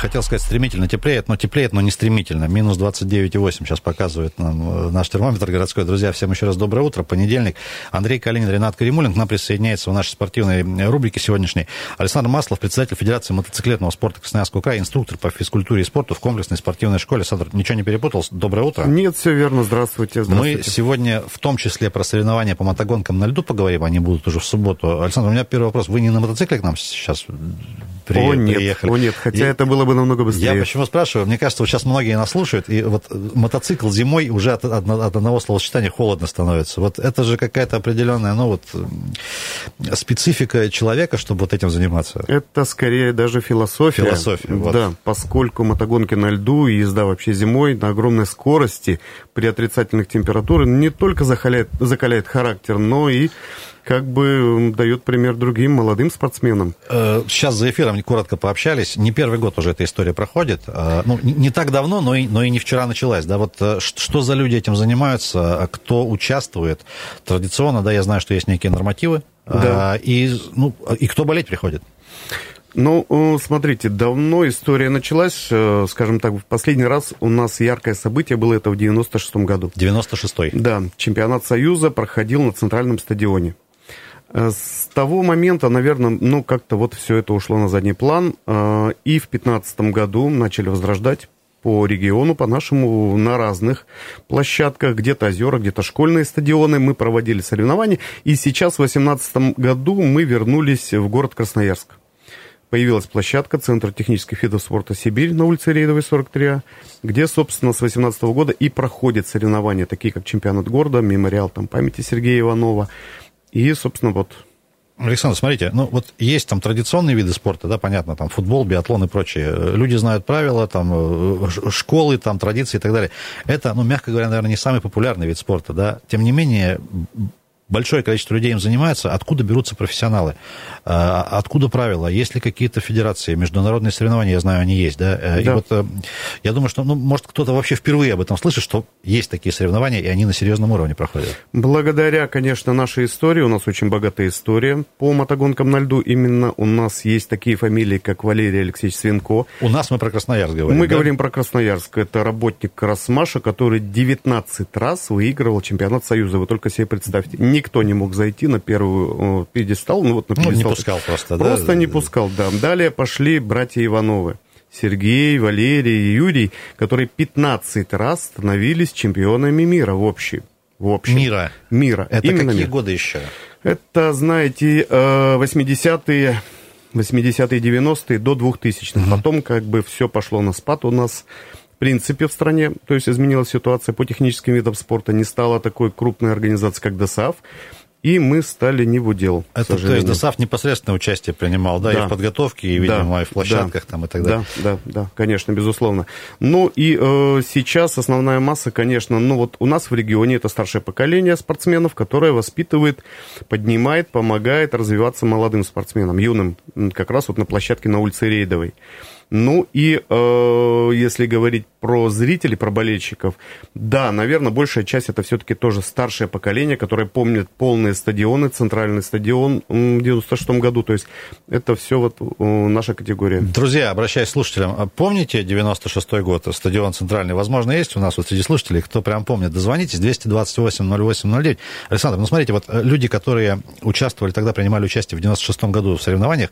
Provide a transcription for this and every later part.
Хотел сказать, стремительно теплеет, но теплеет, но не стремительно. Минус 29,8 сейчас показывает нам э, наш термометр городской. Друзья, всем еще раз доброе утро. Понедельник. Андрей Калинин, Ренат Каримулин к нам присоединяется в нашей спортивной рубрике сегодняшней. Александр Маслов, председатель Федерации мотоциклетного спорта Красноярского края, инструктор по физкультуре и спорту в комплексной спортивной школе. Александр, ничего не перепутал? Доброе утро. Нет, все верно. Здравствуйте. здравствуйте. Мы сегодня в том числе про соревнования по мотогонкам на льду поговорим. Они будут уже в субботу. Александр, у меня первый вопрос. Вы не на мотоцикле к нам сейчас при, о, нет, приехали? О, нет, хотя Я- это было бы намного быстрее. Я почему спрашиваю? Мне кажется, вот сейчас многие нас слушают, и вот мотоцикл зимой уже от, от- от одного словосочетания холодно становится. Вот это же какая-то определенная, ну вот, специфика человека, чтобы вот этим заниматься. Это скорее даже философия. Философия, вот. Да, поскольку мотогонки на льду и езда вообще зимой на огромной скорости при отрицательных температурах не только закаляет, закаляет характер, но и как бы дает пример другим молодым спортсменам. Э, Сейчас за эфиром коротко пообщались. Не первый год уже эта история проходит. Э, Ну, не- так давно, но и, но и не вчера началась. Да, вот э, что за люди этим занимаются, кто участвует? Традиционно, да, я знаю, что есть некие нормативы. Да. И, ну, и кто болеть приходит? Ну, смотрите, давно история началась, скажем так, в последний раз у нас яркое событие было это в 96 году. 96-й. Да, чемпионат Союза проходил на центральном стадионе. Э, С того момента, наверное, ну, как-то вот все это ушло на задний план. э, И в 2015 году начали возрождать по региону, по нашему, на разных площадках, где-то озера, где-то школьные стадионы. Мы проводили соревнования. И сейчас, в 2018 году, мы вернулись в город Красноярск. Появилась площадка Центр технических видов спорта «Сибирь» на улице Рейдовой, 43А, где, собственно, с 2018 года и проходят соревнования, такие как чемпионат города, мемориал там, памяти Сергея Иванова. И, собственно, вот Александр, смотрите, ну вот есть там традиционные виды спорта, да, понятно, там футбол, биатлон и прочее. Люди знают правила, там э, школы, там традиции и так далее. Это, ну, мягко говоря, наверное, не самый популярный вид спорта, да. Тем не менее, большое количество людей им занимается. Откуда берутся профессионалы? А, Откуда правила? Есть ли какие-то федерации? Международные соревнования, я знаю, они есть, да. Э, И Да. вот э, я думаю, что, ну, может, кто-то вообще впервые об этом слышит, что есть такие соревнования, и они на серьезном уровне проходят. Благодаря, конечно, нашей истории, у нас очень богатая история по мотогонкам на льду. Именно у нас есть такие фамилии, как Валерий Алексеевич Свинко. У нас мы про Красноярск говорим. Мы да? говорим про Красноярск. Это работник Красмаша, который 19 раз выигрывал чемпионат Союза. Вы только себе представьте. Никто не мог зайти на первую пьедестал. Ну, вот на Ну, не пьедестал. пускал просто, да? Просто не пускал, да. Далее пошли братья Ивановы. Сергей, Валерий и Юрий, которые 15 раз становились чемпионами мира в общем. В общем. Мира. Мира. Это Именно какие мир. годы еще? Это, знаете, э, 80-е, 80-е, 90-е до 2000-х. Потом как бы все пошло на спад у нас. Принципе, в стране, то есть изменилась ситуация по техническим видам спорта, не стало такой крупной организации, как ДОСАВ, и мы стали не в удел, Это, то есть сожалению. ДОСАВ непосредственное участие принимал, да, и Да. в подготовке, и, видимо, Да, и в площадках там и так далее. Да, да, да, конечно, безусловно. Ну и э, сейчас основная масса, конечно, ну вот у нас в регионе это старшее поколение спортсменов, которое воспитывает, поднимает, помогает развиваться молодым спортсменам, юным, как раз вот на площадке на улице Рейдовой. Ну и э, если говорить про зрителей, про болельщиков, да, наверное, большая часть это все-таки тоже старшее поколение, которое помнит полные стадионы, центральный стадион в 96 году. То есть это все вот э, наша категория. Друзья, обращаясь к слушателям, а помните 96-й год, стадион Центральный? Возможно, есть у нас вот среди слушателей, кто прям помнит. Дозвонитесь, 228-08-09. Александр, ну смотрите, вот э, люди, которые участвовали тогда, принимали участие в 96-м году в соревнованиях,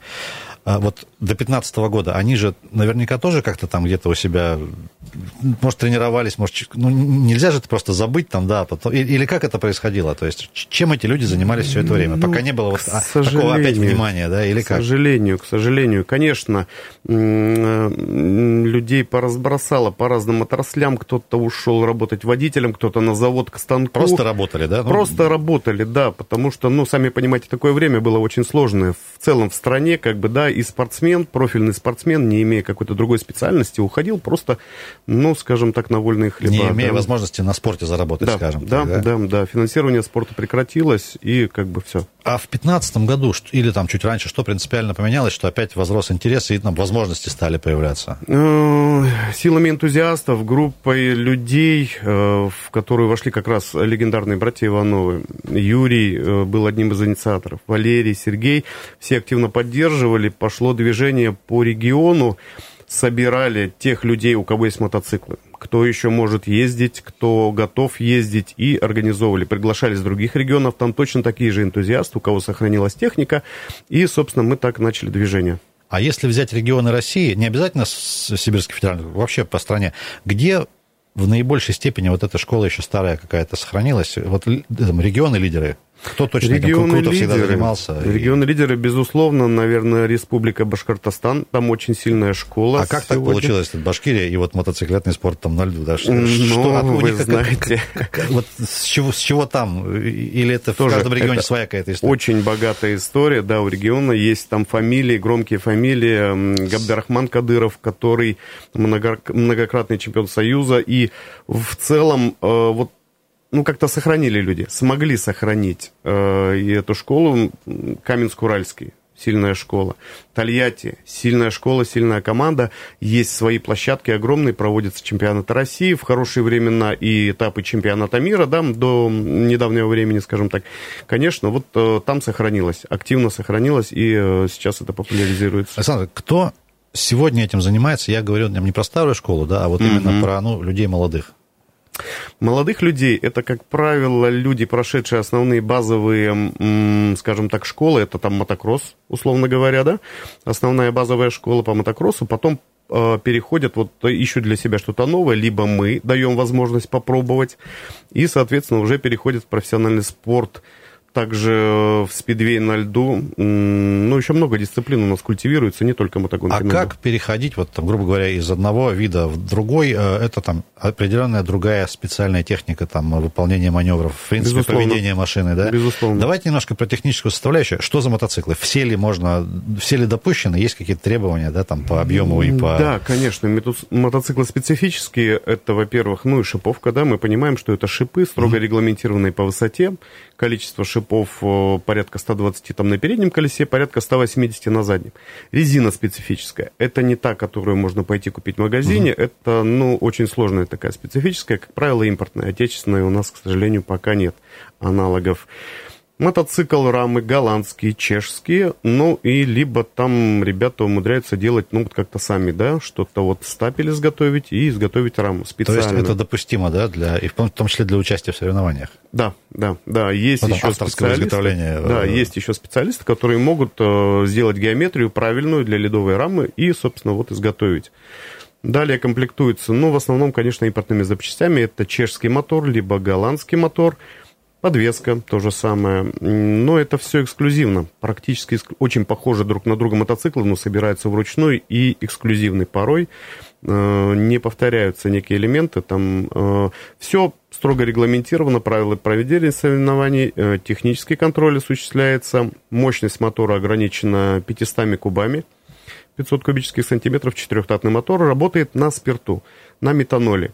а вот до 15 года, они же наверняка тоже как-то там где-то у себя, может, тренировались, может, ну, нельзя же это просто забыть там, да, потом, и- или как это происходило, то есть чем эти люди занимались все это время, пока не было вот к а, такого опять внимания, да, или К как? сожалению, к сожалению, конечно, м, людей поразбросало по разным отраслям. Кто-то ушел работать водителем, кто-то на завод к станку. Просто работали, да? Ну, Просто работали, да, потому что, ну, сами понимаете, такое время было очень сложное в целом в стране, как бы, да, и спортсмен, профильный спортсмен, не имея какой-то другой специальности, уходил просто, ну, скажем так, на вольные хлеба. Не имея да. возможности на спорте заработать, да, скажем да, так. Да, да, да. Финансирование спорта прекратилось, и как бы все. А в 2015 году, или там чуть раньше, что принципиально поменялось, что опять возрос интерес и там возможности стали появляться? Э, Силами энтузиастов, группой людей, э, в которую вошли как раз легендарные братья Ивановы. Юрий э, был одним из инициаторов, Валерий, Сергей. Все активно поддерживали, пошло движение по региону, собирали тех людей, у кого есть мотоциклы кто еще может ездить, кто готов ездить, и организовывали. Приглашали с других регионов, там точно такие же энтузиасты, у кого сохранилась техника, и, собственно, мы так начали движение. А если взять регионы России, не обязательно с Сибирской федеральной, вообще по стране, где в наибольшей степени вот эта школа еще старая какая-то сохранилась, вот там, регионы-лидеры, кто точно Регионы этим круто всегда лидеры. занимался? Регионы лидеры, безусловно, наверное, Республика Башкортостан. Там очень сильная школа. А как так сегодня. получилось, это Башкирия и вот мотоциклетный спорт там на льду? Да? Что, Ну, что, вы них знаете. как- как- вот с чего, с чего там? Или это Тоже в каждом регионе это своя какая-то история? Очень богатая история, да, у региона есть там фамилии, громкие фамилии. Габдарахман Кадыров, который много- многократный чемпион Союза. И в целом э, вот ну, как-то сохранили люди, смогли сохранить э, и эту школу Каменск-Уральский. Сильная школа. Тольятти, сильная школа, сильная команда. Есть свои площадки огромные, проводятся чемпионаты России в хорошие времена и этапы чемпионата мира, да, до недавнего времени, скажем так. Конечно, вот э, там сохранилось, активно сохранилось, и э, сейчас это популяризируется. Александр, кто сегодня этим занимается? Я говорю не про старую школу, да, а вот именно про ну, людей молодых. Молодых людей это, как правило, люди, прошедшие основные базовые, скажем так, школы. Это там мотокросс, условно говоря, да? Основная базовая школа по мотокроссу. Потом э, переходят, вот ищут для себя что-то новое, либо мы даем возможность попробовать. И, соответственно, уже переходят в профессиональный спорт также э, в спидвей на льду. Ну, еще много дисциплин у нас культивируется, не только мотогонки А на льду. как переходить, вот, там, грубо говоря, из одного вида в другой? Э, Это там определенная другая специальная техника, там, выполнения маневров, в принципе, Безусловно. поведение машины, да? Безусловно. Давайте немножко про техническую составляющую. Что за мотоциклы? Все ли можно, все ли допущены? Есть какие-то требования, да, там, по объему и по... Да, конечно, мотоциклы специфические. Это, во-первых, ну и шиповка, да, мы понимаем, что это шипы, строго регламентированные по высоте. Количество шипов э, порядка 120 там на переднем колесе, порядка 180 на заднем. Резина специфическая. Это не та, которую можно пойти купить в магазине. Это, ну, очень сложная такая специфическая. Как правило, импортная. Отечественная у нас, к сожалению, пока нет аналогов. Мотоцикл, рамы голландские, чешские, ну и либо там ребята умудряются делать, ну вот как-то сами, да, что-то вот стапель изготовить и изготовить раму То специально. есть это допустимо, да, для, и в том числе для участия в соревнованиях? Да, да, да, есть там еще специалисты. изготовления, Да, э, есть еще специалисты, которые могут э, сделать геометрию правильную для ледовой рамы и, собственно, вот изготовить. Далее комплектуется, ну, в основном, конечно, импортными запчастями. Это чешский мотор, либо голландский мотор. Подвеска, то же самое. Но это все эксклюзивно. Практически очень похожи друг на друга мотоциклы, но собираются вручную и эксклюзивны порой. Э, Не повторяются некие элементы. Там все строго регламентировано, правила проведения соревнований, э, технический контроль осуществляется, мощность мотора ограничена 500 кубами. 500 кубических сантиметров, четырехтатный мотор, работает на спирту, на метаноле.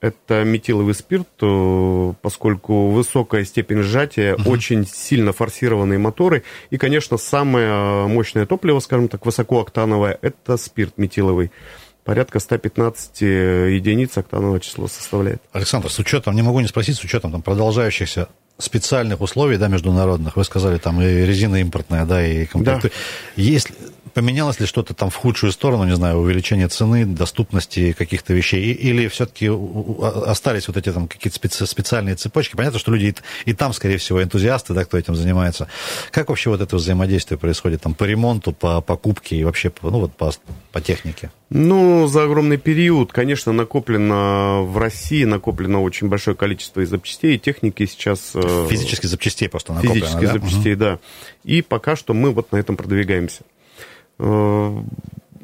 Это метиловый спирт, э, поскольку высокая степень сжатия, очень сильно форсированные моторы. И, конечно, самое мощное топливо, скажем так, высокооктановое, это спирт метиловый. Порядка 115 единиц октанового числа составляет. Александр, с учетом, не могу не спросить, с учетом там, продолжающихся специальных условий, да, международных, вы сказали, там и резина импортная, да, и комплекты. Есть, поменялось ли что-то там в худшую сторону, не знаю, увеличение цены, доступности каких-то вещей, или все-таки остались вот эти там какие-то специ- специальные цепочки? Понятно, что люди и, и там, скорее всего, энтузиасты, да, кто этим занимается. Как вообще вот это взаимодействие происходит там по ремонту, по покупке и вообще, ну вот по, по технике? Ну, за огромный период, конечно, накоплено в России, накоплено очень большое количество и запчастей, и техники сейчас... э, Физически запчастей просто накоплено, Физических да? запчастей, да. И пока что мы вот на этом продвигаемся. Э,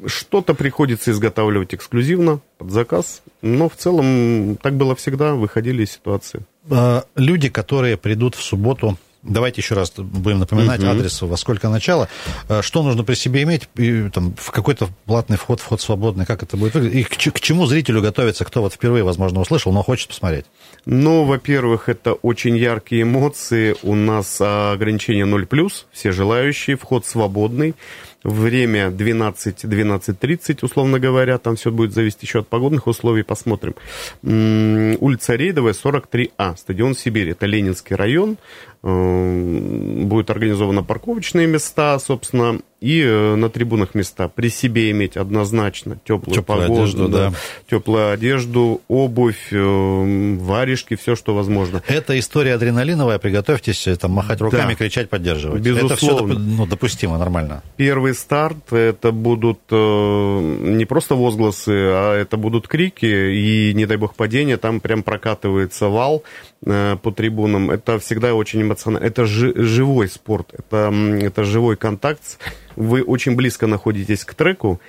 Что-то приходится изготавливать эксклюзивно, под заказ, но в целом так было всегда, выходили из ситуации. А, люди, которые придут в субботу Давайте еще раз будем напоминать угу. адрес, во сколько начало. Э, что нужно при себе иметь? И, там, в какой-то платный вход, вход свободный, как это будет выглядеть? И к, к чему зрителю готовиться, кто вот впервые, возможно, услышал, но хочет посмотреть? Ну, во-первых, это очень яркие эмоции. У нас ограничение 0+, все желающие, вход свободный. Время 12-12.30, условно говоря, там все будет зависеть еще от погодных условий, посмотрим. Улица Рейдовая, 43А, стадион Сибирь, это Ленинский район. Э, будет организовано парковочные места, собственно, и э, на трибунах места. При себе иметь однозначно теплую, теплую погоду, одежду, да, да. теплую одежду, обувь, э, варежки, все, что возможно. Это история адреналиновая, приготовьтесь там махать руками, да. кричать, поддерживать. Безусловно. Это все ну, допустимо, нормально. Первый старт, это будут не просто возгласы, а это будут крики, и, не дай бог, падение, там прям прокатывается вал по трибунам. Это всегда очень эмоционально. Это жи- живой спорт, это, это живой контакт. Вы очень близко находитесь к треку,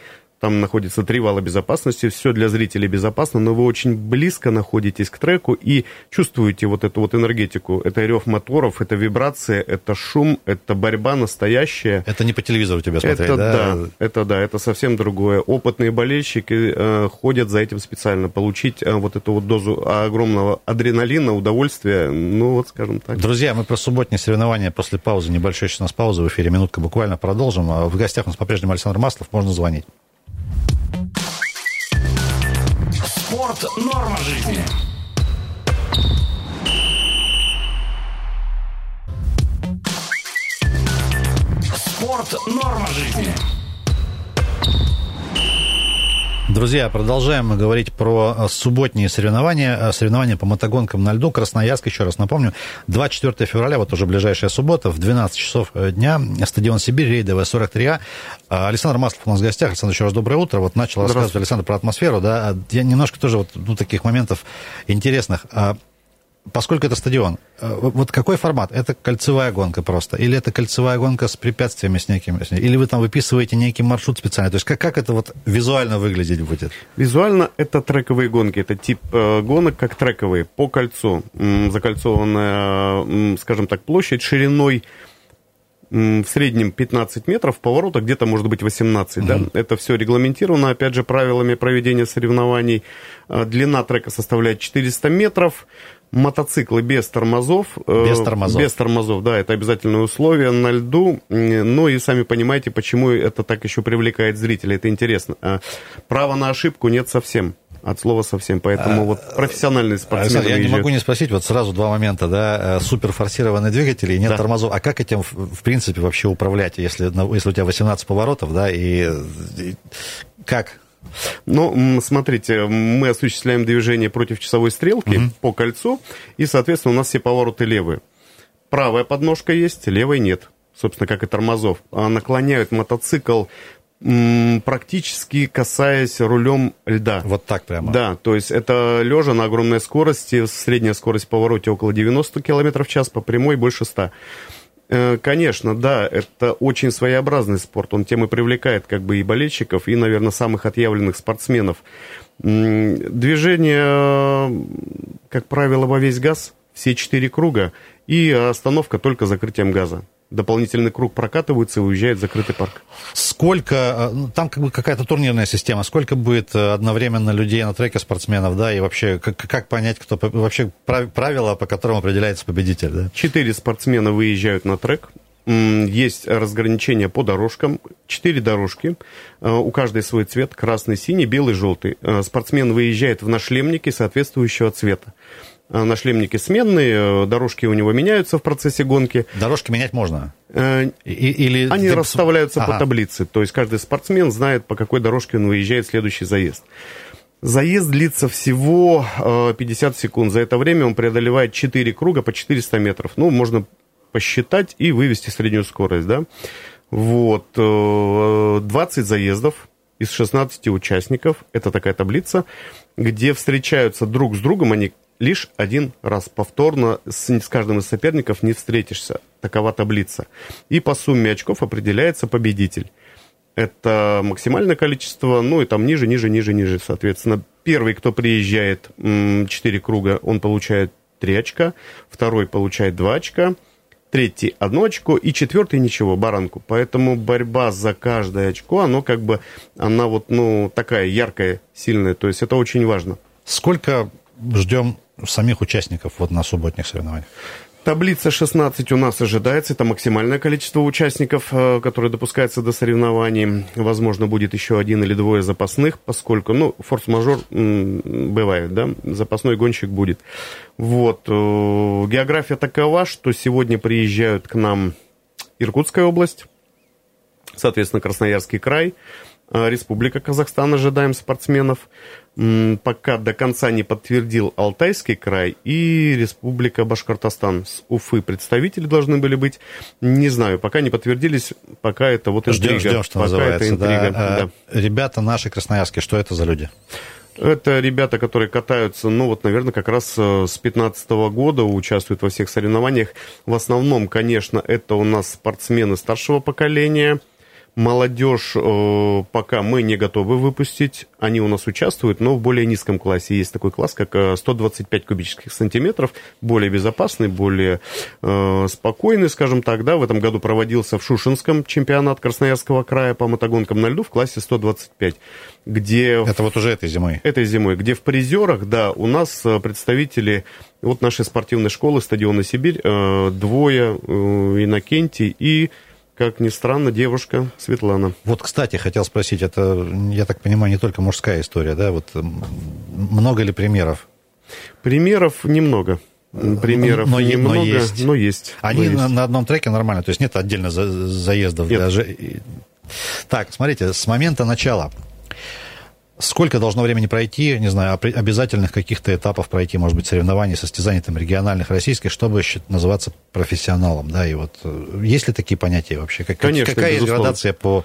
там находится три вала безопасности, все для зрителей безопасно, но вы очень близко находитесь к треку и чувствуете вот эту вот энергетику. Это рев моторов, это вибрация, это шум, это борьба настоящая. Это не по телевизору тебя смотреть, это, да? Да, это да, это совсем другое. Опытные болельщики э, ходят за этим специально, получить э, вот эту вот дозу огромного адреналина, удовольствия, ну вот скажем так. Друзья, мы про субботние соревнования после паузы, небольшой еще у нас пауза в эфире, минутка буквально продолжим. А в гостях у нас по-прежнему Александр Маслов, можно звонить. Спорт – норма жизни. Спорт – норма жизни. Друзья, продолжаем мы говорить про э, субботние соревнования, э, соревнования по мотогонкам на льду. Красноярск, еще раз напомню, 24 февраля, вот уже ближайшая суббота, в 12 часов э, дня, стадион Сибирь, рейдовая 43А. Александр Маслов у нас в гостях. Александр, еще раз доброе утро. Вот начал рассказывать Александр про атмосферу, да. Я немножко тоже вот ну, таких моментов интересных. Поскольку это стадион, э, вот какой формат? Это кольцевая гонка просто? Или это кольцевая гонка с препятствиями с некими? Или вы там выписываете некий маршрут специальный? То есть как, как это вот визуально выглядеть будет? Визуально это трековые гонки. Это тип э, гонок, как трековые, по кольцу. М, закольцованная, м, скажем так, площадь шириной в среднем 15 метров, поворота где-то может быть 18. Mm-hmm. Да? Это все регламентировано, опять же, правилами проведения соревнований. Э, длина трека составляет 400 метров мотоциклы без тормозов. Э, без тормозов. Без тормозов, да, это обязательное условие на льду. Ну и сами понимаете, почему это так еще привлекает зрителей, это интересно. А права на ошибку нет совсем от слова совсем. Поэтому а, вот профессиональные спортсмены Александр, Я не могу не спросить, вот сразу два момента, да, э, суперфорсированные двигатели и нет да. тормозов. А как этим, в принципе, вообще управлять, если, если у тебя 18 поворотов, да, и, и как? Ну, смотрите, мы осуществляем движение против часовой стрелки угу. по кольцу, и, соответственно, у нас все повороты левые. Правая подножка есть, левой нет. Собственно, как и тормозов. А наклоняют мотоцикл практически касаясь рулем льда. Вот так прямо? Да, то есть это лежа на огромной скорости, средняя скорость в повороте около 90 км в час, по прямой больше 100. Э, конечно, да, это очень своеобразный спорт. Он тем и привлекает как бы и болельщиков, и, наверное, самых отъявленных спортсменов. Движение, как правило, во весь газ, все четыре круга, и остановка только закрытием газа дополнительный круг прокатывается и уезжает в закрытый парк. Сколько, э, ну, там как бы какая-то турнирная система, сколько будет э, одновременно людей на треке спортсменов, да, и вообще как, как понять, кто вообще правила, по которым определяется победитель, да? Четыре спортсмена выезжают на трек, есть разграничение по дорожкам, четыре дорожки, э, у каждой свой цвет, красный, синий, белый, желтый. Спортсмен выезжает в нашлемнике соответствующего цвета. Э, нашлемники сменные, э, дорожки у него меняются в процессе гонки. Дорожки менять можно? Э, или Они ты... расставляются ага. по таблице, то есть каждый спортсмен знает, по какой дорожке он выезжает в следующий заезд. Заезд длится всего 50 секунд. За это время он преодолевает 4 круга по 400 метров. Ну, можно посчитать и вывести среднюю скорость, да. Вот. 20 заездов из 16 участников. Это такая таблица, где встречаются друг с другом они лишь один раз. Повторно с, с каждым из соперников не встретишься. Такова таблица. И по сумме очков определяется победитель. Это максимальное количество, ну и там ниже, ниже, ниже, ниже. Соответственно, первый, кто приезжает 4 круга, он получает 3 очка, второй получает 2 очка, третий одно очко и четвертый ничего, баранку. Поэтому борьба за каждое очко, оно как бы, она вот, ну, такая яркая, сильная. То есть это очень важно. Сколько ждем самих участников вот на субботних соревнованиях? Таблица 16 у нас ожидается. Это максимальное количество участников, э, которые допускаются до соревнований. Возможно, будет еще один или двое запасных, поскольку, ну, форс-мажор бывает, да, запасной гонщик будет. Вот. Э, география такова, что сегодня приезжают к нам Иркутская область, соответственно, Красноярский край, Республика Казахстан, ожидаем спортсменов пока до конца не подтвердил Алтайский край и Республика Башкортостан. С Уфы представители должны были быть. Не знаю, пока не подтвердились, пока это вот интрига. Ждем, ждем что пока называется. Это интрига. Да. Да. Ребята наши красноярские, что это за люди? Это ребята, которые катаются, ну вот, наверное, как раз э, с 15 года, участвуют во всех соревнованиях. В основном, конечно, это у нас спортсмены старшего поколения – Молодежь э, пока мы не готовы выпустить. Они у нас участвуют, но в более низком классе. Есть такой класс, как 125 э, кубических сантиметров. Более безопасный, более э, спокойный, скажем так. Да, в этом году проводился в Шушинском чемпионат Красноярского края по мотогонкам на льду в классе 125. Где Это вот уже этой зимой? Этой зимой. Где в призерах, да, у нас э, представители вот нашей спортивной школы, стадиона Сибирь, э, двое, э, Иннокентий и как ни странно, девушка Светлана. Вот, кстати, хотел спросить, это, я так понимаю, не только мужская история, да? Вот много ли примеров? Примеров немного. Примеров но, немного, но есть. Но есть Они но на, есть. на одном треке нормально, то есть нет отдельно за, заездов нет. даже. Так, смотрите, с момента начала Сколько должно времени пройти, не знаю, обязательных каких-то этапов пройти, может быть, соревнований, состязаний там региональных, российских, чтобы называться профессионалом, да, и вот э, есть ли такие понятия вообще? Как, Конечно, Какая есть градация по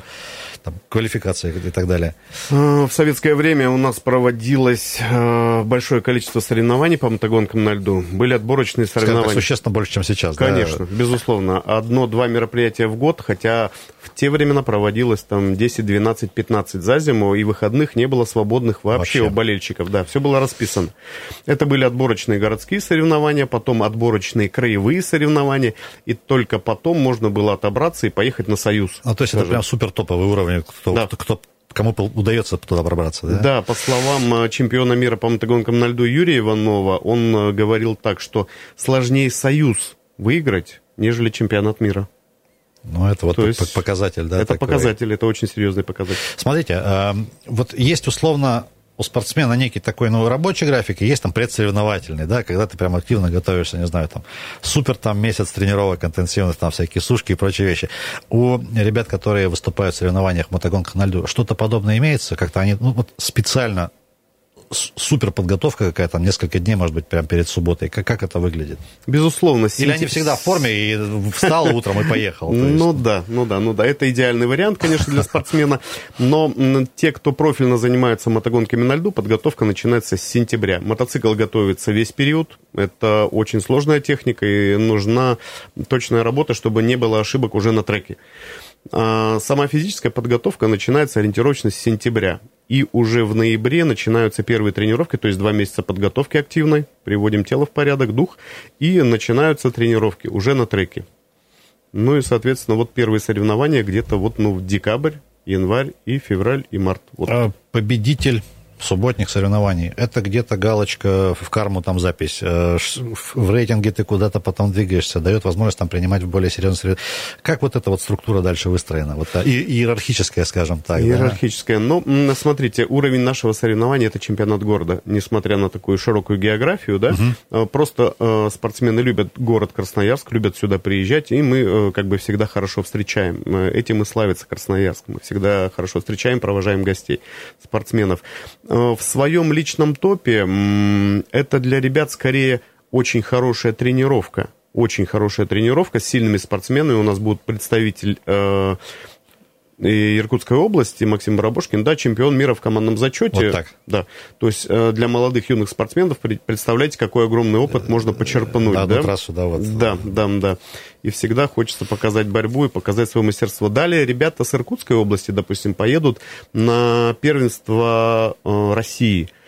там, квалификации и так далее? Э, в советское время у нас проводилось э, большое количество соревнований по мотогонкам на льду. Были отборочные соревнования. Скажем, существенно больше, чем сейчас. Конечно, да? безусловно. Одно-два мероприятия в год, хотя в те времена проводилось там 10, 12, 15 за зиму, и выходных не было свободных вообще, вообще. у болельщиков. Да, все было расписано. Это были отборочные городские соревнования, потом отборочные краевые соревнования, и только потом можно было отобраться и поехать на Союз. А то есть скажем. это прям супер топовый уровень, кто, да. кто, кто кому удается туда пробраться, да? Да, по словам э, чемпиона мира по мотогонкам на льду Юрия Иванова, он э, говорил так, что сложнее союз выиграть, нежели чемпионат мира. Ну, это вот То есть показатель, да? Это такой. показатель, это очень серьезный показатель. Смотрите, э, вот есть условно у спортсмена некий такой, ну, рабочий график, и есть там предсоревновательный, да, когда ты прям активно готовишься, не знаю, там, супер там месяц тренировок интенсивных, там, всякие сушки и прочие вещи. У ребят, которые выступают в соревнованиях в мотогонках на льду, что-то подобное имеется? Как-то они, ну, вот специально супер подготовка какая-то, там несколько дней, может быть, прямо перед субботой. Как, как это выглядит? Безусловно. Или они всегда в форме и встал утром и поехал? Ну да, ну да, ну да. Это идеальный вариант, конечно, для спортсмена. Но те, кто профильно занимается мотогонками на льду, подготовка начинается с сентября. Мотоцикл готовится весь период. Это очень сложная техника и нужна точная работа, чтобы не было ошибок уже на треке. А, сама физическая подготовка начинается ориентировочно с сентября. И уже в ноябре начинаются первые тренировки, то есть два месяца подготовки активной, приводим тело в порядок, дух, и начинаются тренировки уже на треке. Ну и, соответственно, вот первые соревнования где-то вот ну, в декабрь, январь и февраль и март. Вот. А победитель субботних соревнований. Это где-то галочка в карму, там запись. Э, в рейтинге ты куда-то потом двигаешься, дает возможность там принимать в более серьезные соревнования. Как вот эта вот структура дальше выстроена? Вот, и, иерархическая, скажем так. Иерархическая. Да? Ну, смотрите, уровень нашего соревнования это чемпионат города. Несмотря на такую широкую географию, да, угу. просто э, спортсмены любят город Красноярск, любят сюда приезжать, и мы э, как бы всегда хорошо встречаем. Этим и славится Красноярск. Мы всегда хорошо встречаем, провожаем гостей, спортсменов. Э, в своем личном топе это для ребят скорее очень хорошая тренировка. Очень хорошая тренировка с сильными спортсменами. У нас будет представитель э, Иркутской области Максим Барабошкин, да, чемпион мира в командном зачете. Вот так. Да. То есть э, для молодых юных спортсменов представляете, какой огромный опыт можно почерпнуть. Одну да? трассу, да, вот. Да, да, да. И всегда хочется показать борьбу и показать свое мастерство. Далее ребята с Иркутской области, допустим, поедут на первенство э, России –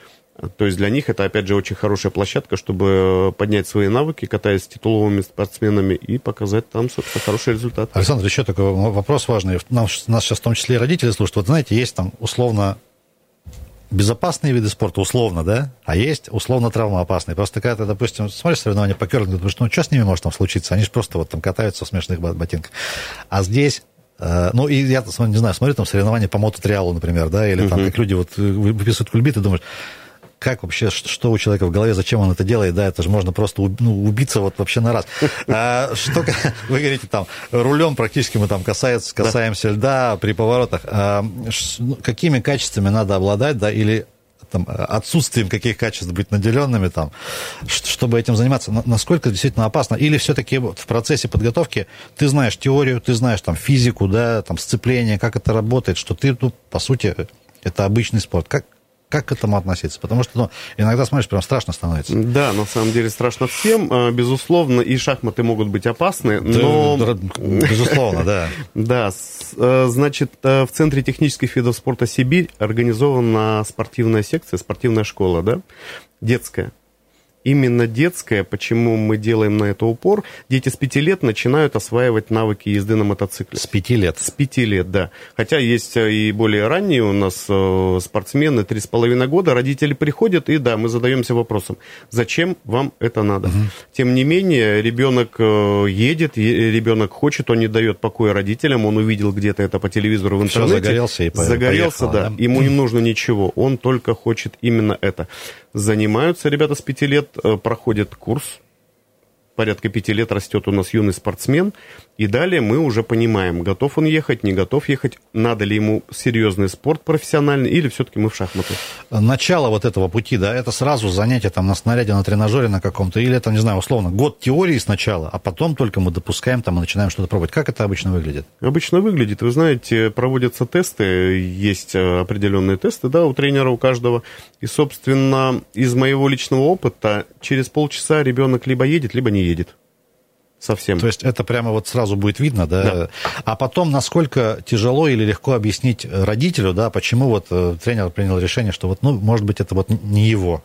То есть для них это, опять же, очень хорошая площадка, чтобы поднять свои навыки, катаясь с титуловыми спортсменами и показать там, собственно, хороший результат. Александр, еще такой вопрос важный. Нам, нас сейчас в том числе и родители слушают. Вот знаете, есть там условно безопасные виды спорта, условно, да, а есть условно травмоопасные. Просто когда ты, допустим, смотришь соревнования по керлингу, думаешь, ну что с ними может там случиться? Они же просто вот там катаются в смешных ботинках. А здесь Э, ну, и я, не знаю, смотрю там соревнования по мототриалу, например, да, или там, uh-huh. как люди вот э, выписывают кульбит, и думаешь, как вообще, что у человека в голове, зачем он это делает, да, это же можно просто ну, убиться вот вообще на раз. А, что вы говорите там, рулем практически мы там касается, касаемся да. льда при поворотах. А, ну, какими качествами надо обладать, да, или там, отсутствием каких качеств быть наделенными, там, чтобы этим заниматься, насколько действительно опасно? Или все-таки вот в процессе подготовки ты знаешь теорию, ты знаешь там, физику, да, там, сцепление, как это работает, что ты, ну, по сути, это обычный спорт. Как, как к этому относиться? Потому что ну, иногда смотришь, прям страшно становится. Да, на самом деле страшно всем. А, безусловно, и шахматы могут быть опасны, но... Безусловно, да. Да, э, значит, э, в Центре технических видов спорта «Сибирь» организована спортивная секция, спортивная школа, да, детская именно детская, почему мы делаем на это упор, дети с пяти лет начинают осваивать навыки езды на мотоцикле. С пяти лет? С пяти лет, да. Хотя есть э, и более ранние у нас э, спортсмены, три с половиной года, родители приходят, и да, мы задаемся вопросом, зачем вам это надо? Угу. Тем не менее, ребенок э, едет, ребенок хочет, он не дает покоя родителям, он увидел где-то это по телевизору в интернете. Все, загорелся и Загорелся, поехал, да. да. Ему не нужно ничего, он только хочет именно это занимаются ребята с пяти лет, э, проходят курс, порядка пяти лет растет у нас юный спортсмен, и далее мы уже понимаем, готов он ехать, не готов ехать, надо ли ему серьезный спорт профессиональный, или все-таки мы в шахматы. Начало вот этого пути, да, это сразу занятие там на снаряде, на тренажере на каком-то, или это, не знаю, условно, год теории сначала, а потом только мы допускаем там и начинаем что-то пробовать. Как это обычно выглядит? Обычно выглядит, вы знаете, проводятся тесты, есть э, определенные тесты, да, у тренера, у каждого, и, собственно, из моего личного опыта, через полчаса ребенок либо едет, либо не едет совсем. То есть это прямо вот сразу будет видно, да? да. А потом, насколько тяжело или легко объяснить родителю, да, почему вот э, тренер принял решение, что вот, ну, может быть, это вот не его.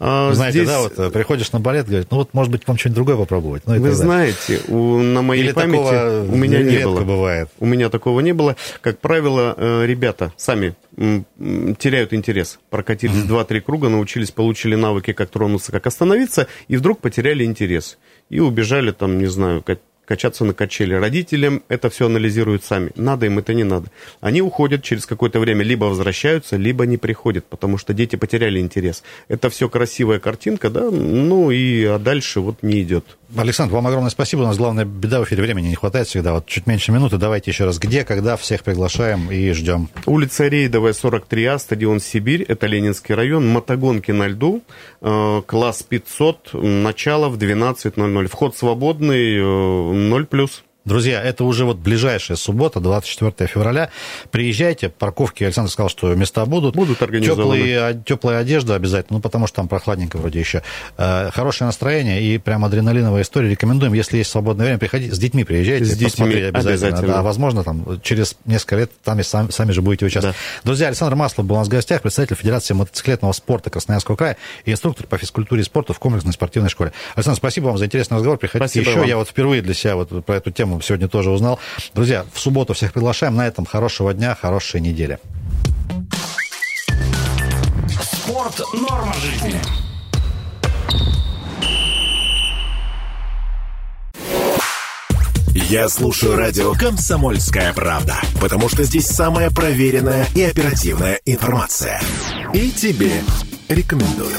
А, Знаете, здесь... да, вот э, приходишь на балет, говорит, ну вот, может быть, вам что-нибудь другое попробовать. Ну, Вы знаете, у, на моей Или памяти у меня не было. бывает. У меня такого не было. Как правило, э, ребята сами теряют интерес. Прокатились два-три круга, научились, получили навыки, как тронуться, как остановиться, и вдруг потеряли интерес и убежали там, не знаю, качаться на качели. Родителям это все анализируют сами. Надо им это не надо. Они уходят через какое-то время, либо возвращаются, либо не приходят, потому что дети потеряли интерес. Это все красивая картинка, да, ну и а дальше вот не идет. Александр, вам огромное спасибо. У нас главная беда в эфире времени не хватает всегда. Вот чуть меньше минуты. Давайте еще раз. Где, когда всех приглашаем и ждем. Улица Рейдовая, 43А, стадион Сибирь. Это Ленинский район. Мотогонки на льду. Э, класс 500. Начало в 12.00. Вход свободный. 0 э, плюс. Друзья, это уже вот ближайшая суббота, 24 февраля. Приезжайте, парковки, Александр сказал, что места будут. Будут организованы. Теплые, теплая одежда обязательно, ну, потому что там прохладненько вроде еще. Э, хорошее настроение и прям адреналиновая история. Рекомендуем, если есть свободное время, приходите, с детьми приезжайте, с детьми обязательно. обязательно. Да, возможно, там, через несколько лет там и сами, сами же будете участвовать. Да. Друзья, Александр Маслов был у нас в гостях, представитель Федерации мотоциклетного спорта Красноярского края и инструктор по физкультуре и спорту в комплексной спортивной школе. Александр, спасибо вам за интересный разговор. Приходите спасибо еще. Вам. Я вот впервые для себя вот про эту тему сегодня тоже узнал. Друзья, в субботу всех приглашаем. На этом хорошего дня, хорошей недели. Спорт – норма жизни. Я слушаю радио «Комсомольская правда», потому что здесь самая проверенная и оперативная информация. И тебе рекомендую.